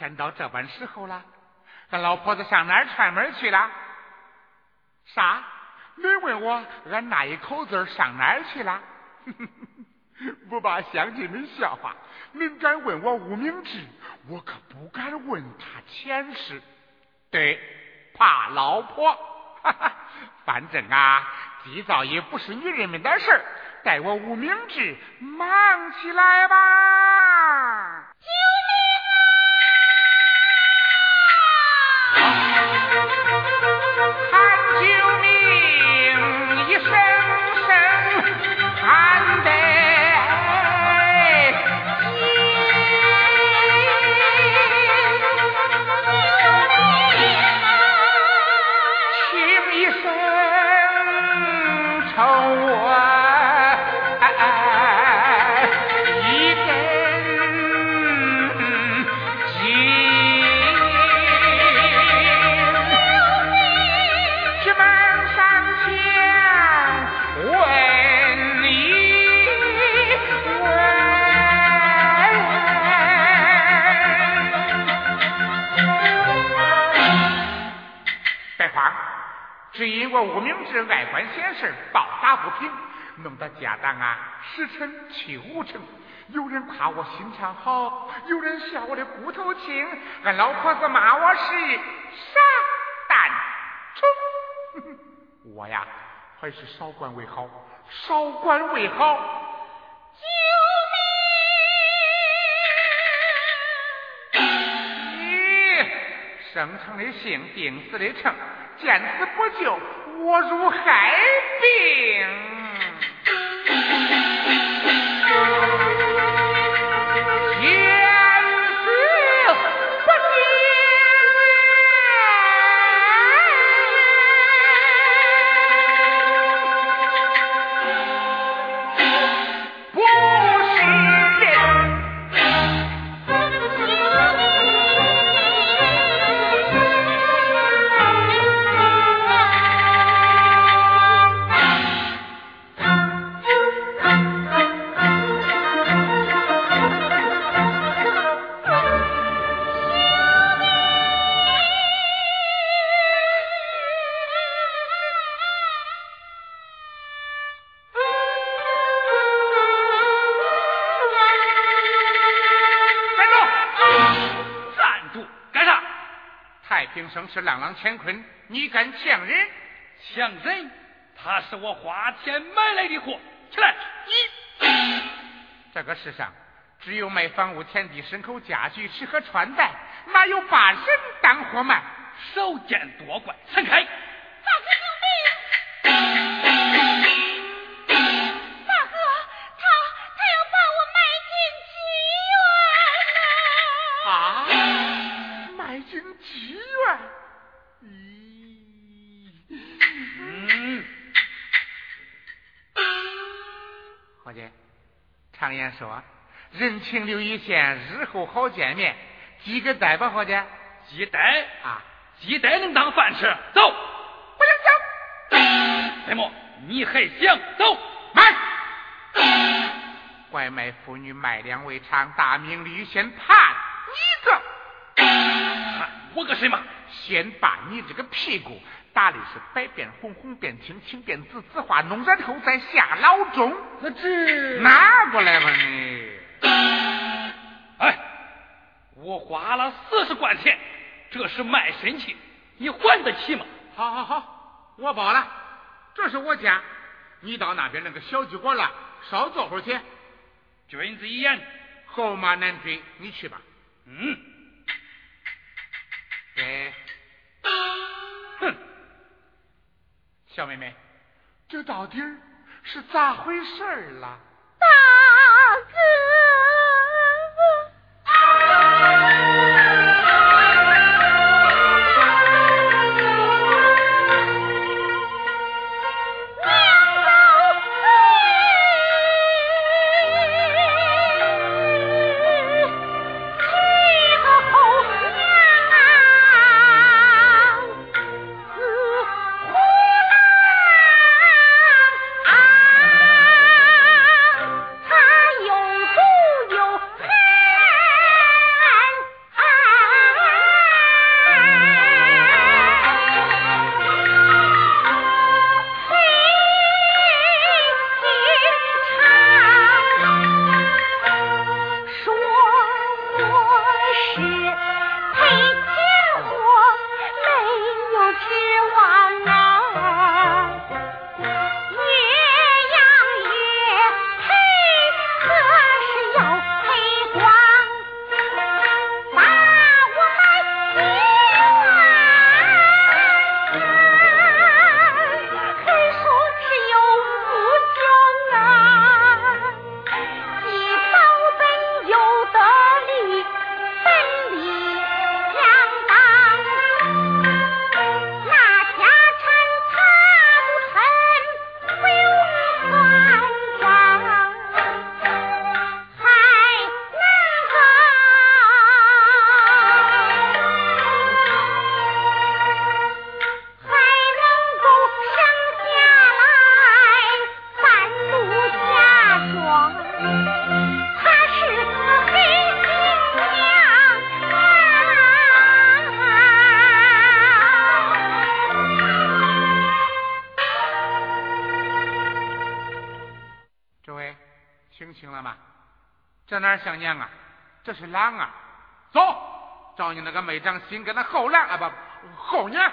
天到这般时候了，俺老婆子上哪儿串门去了？啥？你问我俺那一口子上哪儿去了？不怕乡亲们笑话，您敢问我无名志，我可不敢问他前世。对，怕老婆。反正啊，祭灶也不是女人们的事儿，待我无名志忙起来吧。弄得家当啊十成七五成。有人夸我心肠好，有人笑我的骨头轻。俺老婆子骂我是傻蛋虫。我呀，还是少管为好，少管为好。救命！咦，生成的性，病死的成，见死不救。我如害病，平生是，朗朗乾坤，你敢抢人？抢人？他是我花钱买来的货。起来！你这个世上只有卖房屋、田地、牲口、家具、吃喝穿戴，哪有把人当货卖？少见多怪！闪开！大哥救命！大哥，他他要把我卖进妓院啊！卖进妓院？咦？嗯。伙计，常言说，人情留一线，日后好见面。鸡个带吧，伙计。鸡带啊。鸡蛋能当饭吃，走！不想走。白沫，你还想走？买，拐卖妇女卖粮为娼，大名律先判你个。判我个什么？先把你这个屁股打的是白变红，红变青，青变紫，紫化脓，然后再下老钟。那这拿过来吧你。哎，我花了四十贯钱。这是卖身契，你还得起吗？好好好，我包了。这是我家，你到那边那个小酒馆了，少坐会儿去。君子一言，后马难追，你去吧。嗯。小妹妹，这到底是咋回事儿了？大哥。想娘啊，这是狼啊！走，找你那个没长心跟那后狼啊不后娘。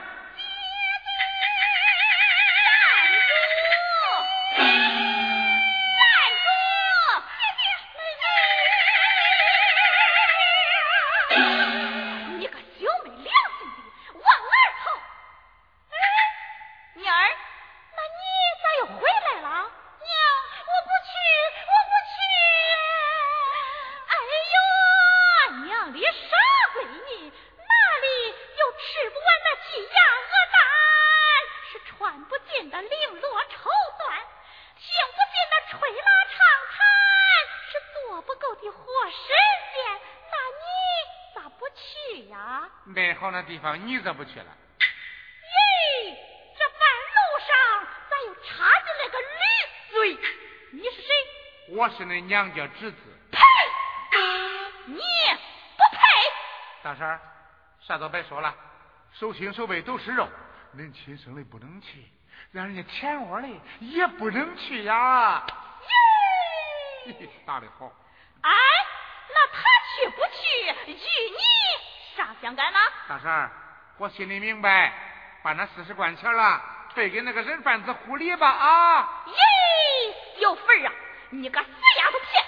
地方你怎不去了？咦，这半路上咋又插进来个驴嘴？你是谁？我是恁娘家侄子。呸！你不配！大婶儿，啥都别说了，手心手背都是肉，恁亲生的不能去，让人家舔窝的也不能去呀。咦，打的好。哎，那他去不去与你？啥相干吗？大婶儿，我心里明白，把那四十贯钱了退给那个人贩子护理吧啊！咦，有份啊！你个死丫头片，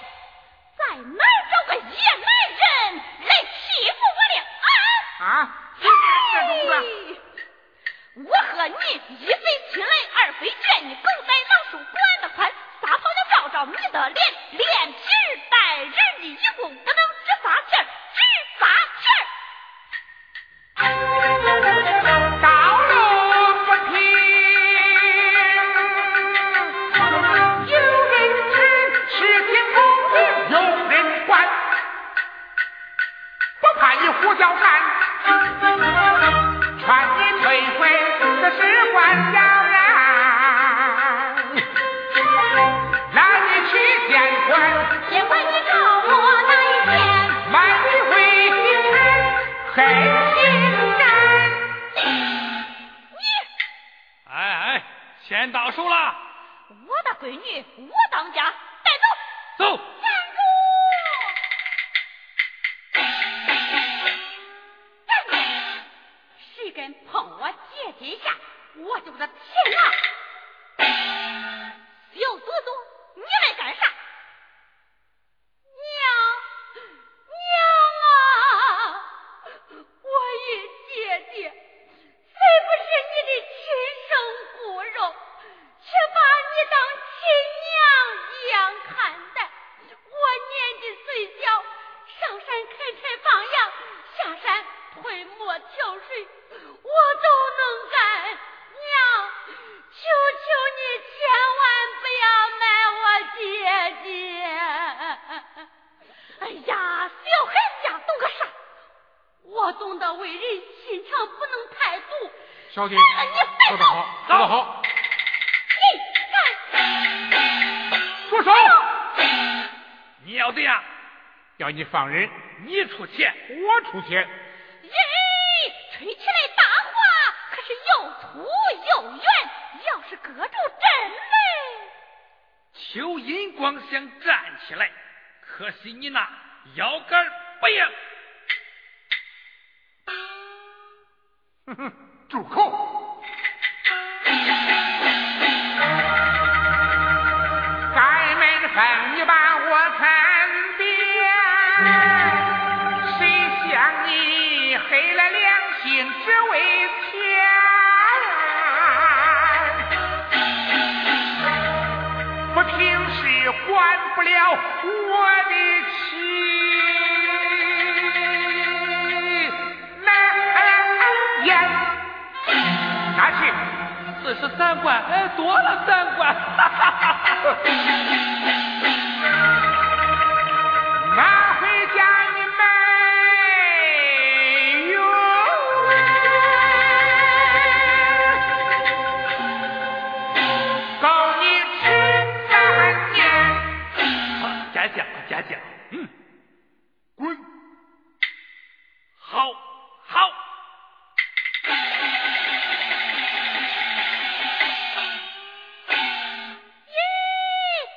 在哪儿找个野男人来欺负我的啊？啊！这种的。我和你一非亲来，二非眷，你狗仔能手管得宽，撒泡尿照照你的脸，脸皮带人的，一共不能只撒钱，要你放人，你出钱，我出钱。咦，吹起来大话可是。又粗又圆，要是搁住真嘞，邱银光想站起来，可惜你那腰杆不硬。哼哼，住口！四十三贯，哎，多了三贯。拿家家家家，嗯，滚，好，好。咦，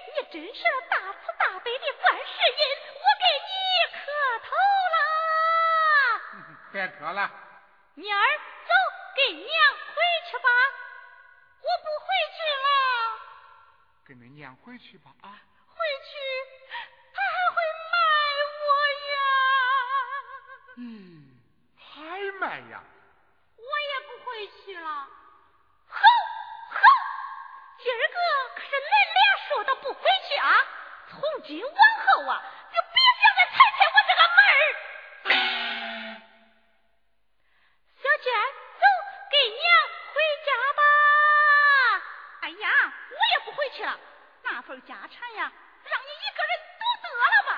你真是大慈大悲的观世音，我给你磕头啦！别磕了，妮儿，走，给娘回去吧，我不回去了。跟着娘回去吧，啊。嗯，还卖呀？我也不回去了。好，好，今儿个可是恁俩说的不回去啊！从今往后啊，就别想再踩踩我这个门儿。小娟，走，给娘回家吧。哎呀，我也不回去了，那份家产呀。让你一个人独得了吧！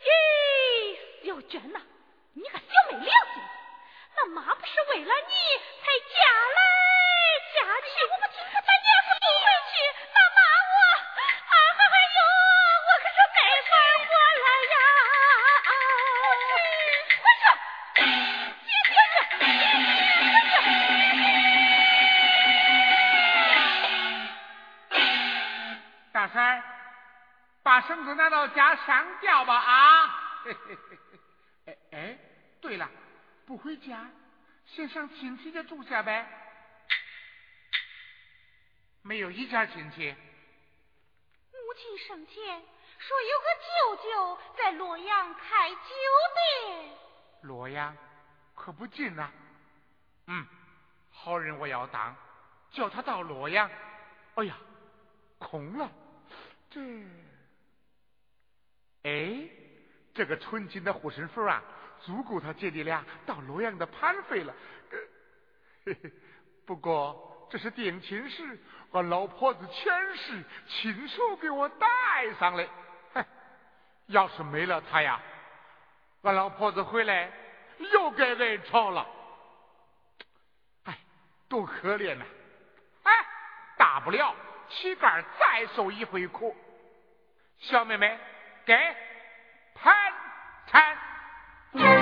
咦，小娟呐，你个小没良心！那妈不是为了你才嫁来嫁去，我不听，咱娘是不回去，那妈我，哎哎呦，我可是没法活了呀！回去，回去，回去，大婶。把绳子拿到家上吊吧啊！哎哎，对了，不回家，先上亲戚家住下呗。没有一家亲戚。母亲生前说有个舅舅在洛阳开酒店。洛阳可不近呐。嗯，好人我要当，叫他到洛阳。哎呀，空了。这，哎，这个纯金的护身符啊，足够他姐弟俩到洛阳的盘费了。嘿嘿，不过这是定亲时。我老婆子前世亲手给我带上的，嘿！要是没了他呀，俺老婆子回来又该挨吵了。哎，多可怜呐！哎，大不了乞丐再受一回苦。小妹妹，给盘缠。Bye.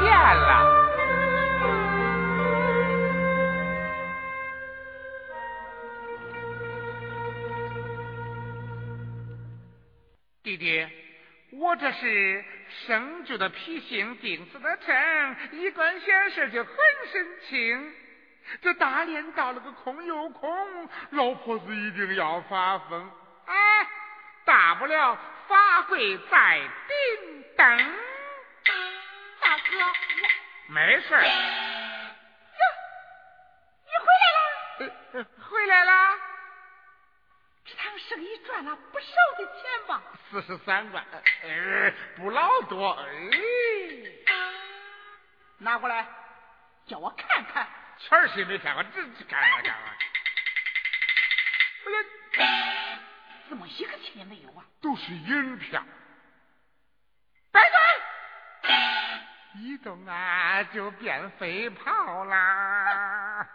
见了弟弟，我这是生就的脾性定死的称，一管闲事就很神清。这大连到了个空又空，老婆子一定要发疯。哎，大不了法柜再顶灯。没事。哟，你回来了？回来了。这趟生意赚了不少的钱吧？四十三万，哎，不老多，哎，拿过来，叫我看看。钱儿谁没看过？这这看看看看。怎么一个钱也没有啊？都是银票。一动啊就变飞炮啦。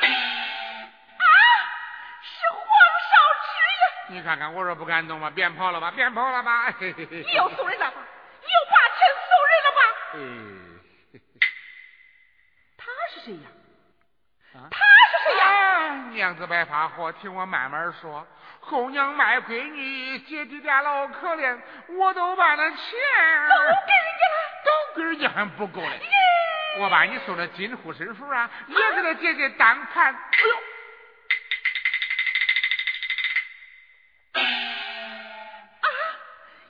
啊，是黄少池你看看，我说不敢动吧，变跑了吧，变跑了吧。你又送人了吧？你又把钱送人了吧？他是谁呀？他是谁呀？娘子白发火，听我慢慢说。后娘卖闺女，姐弟俩老可怜，我都把那钱都给人家了，都给人家还不够嘞。我把你送的金护身符啊，也给他姐姐当盘。哎呦！啊！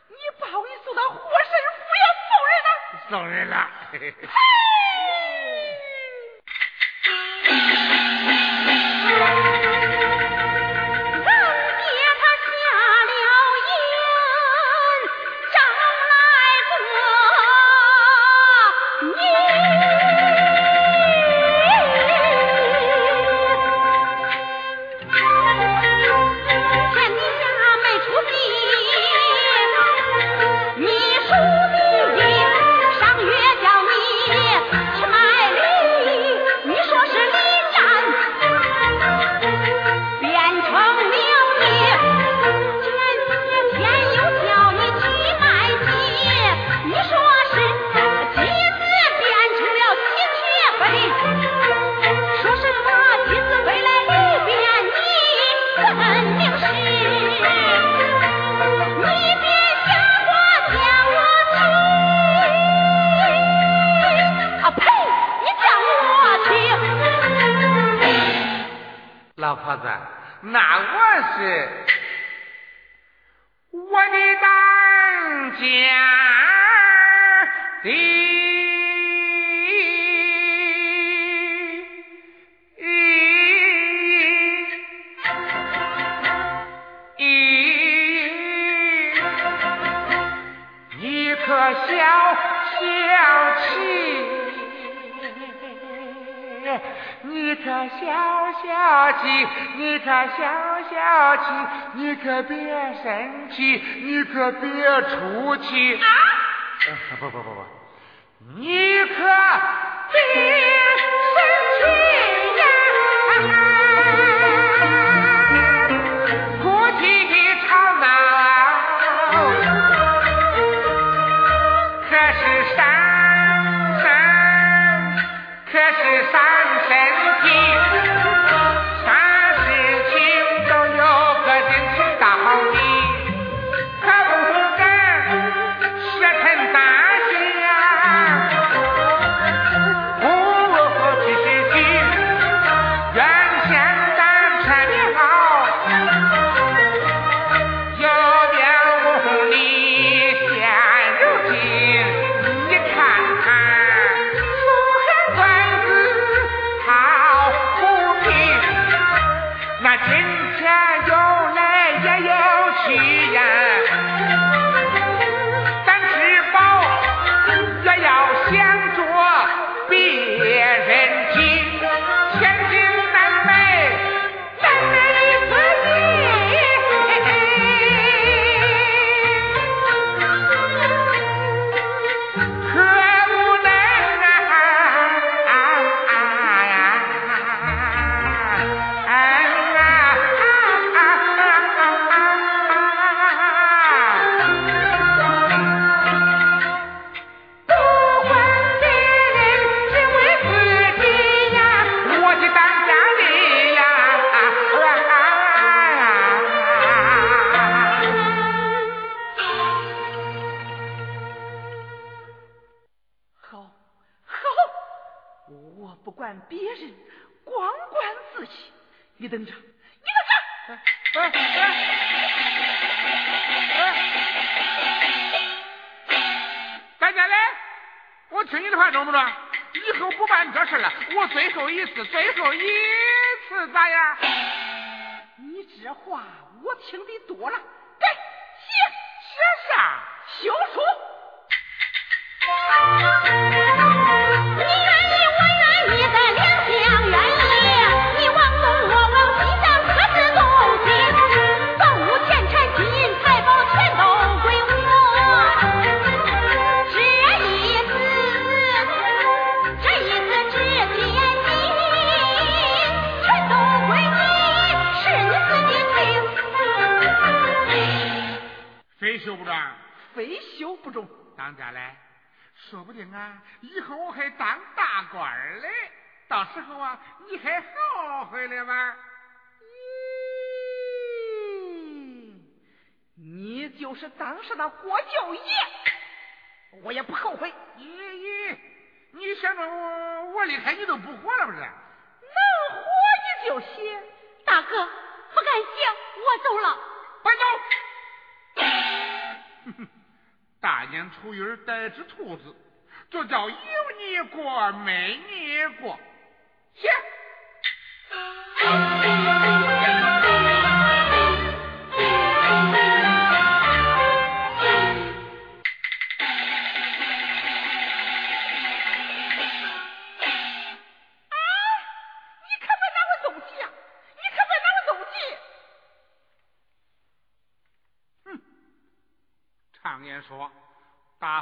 你把我送人了。老婆子那我是我的当家。你可消消气你可消消气你可别生气你可别出气。啊？不不不不你可别生气呀。哭泣的吵闹可是山可是山你这话我听的多了给写写啥休书修不中，非修不中。当家嘞，说不定啊，以后我还当大官嘞。到时候啊，你还后悔了吧？你就是当时的国舅爷，我也不后悔。咦咦，你想着我离开你都不活了不是？能活你就写，大哥，不敢写，我走了，班走。大年初一带只兔子就叫有你过没你过。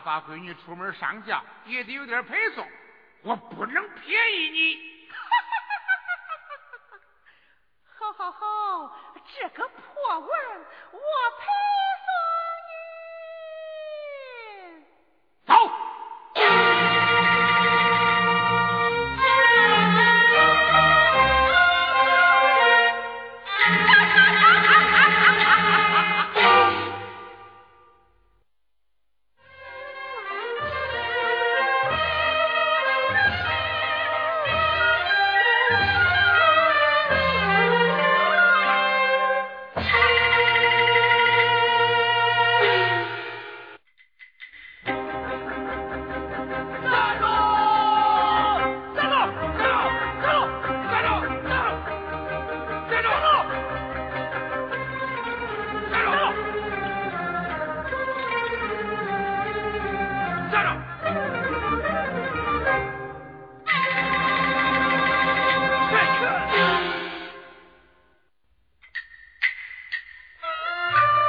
把闺女出门上下也得有点配送。我不能便宜你。好好好这个破玩意儿我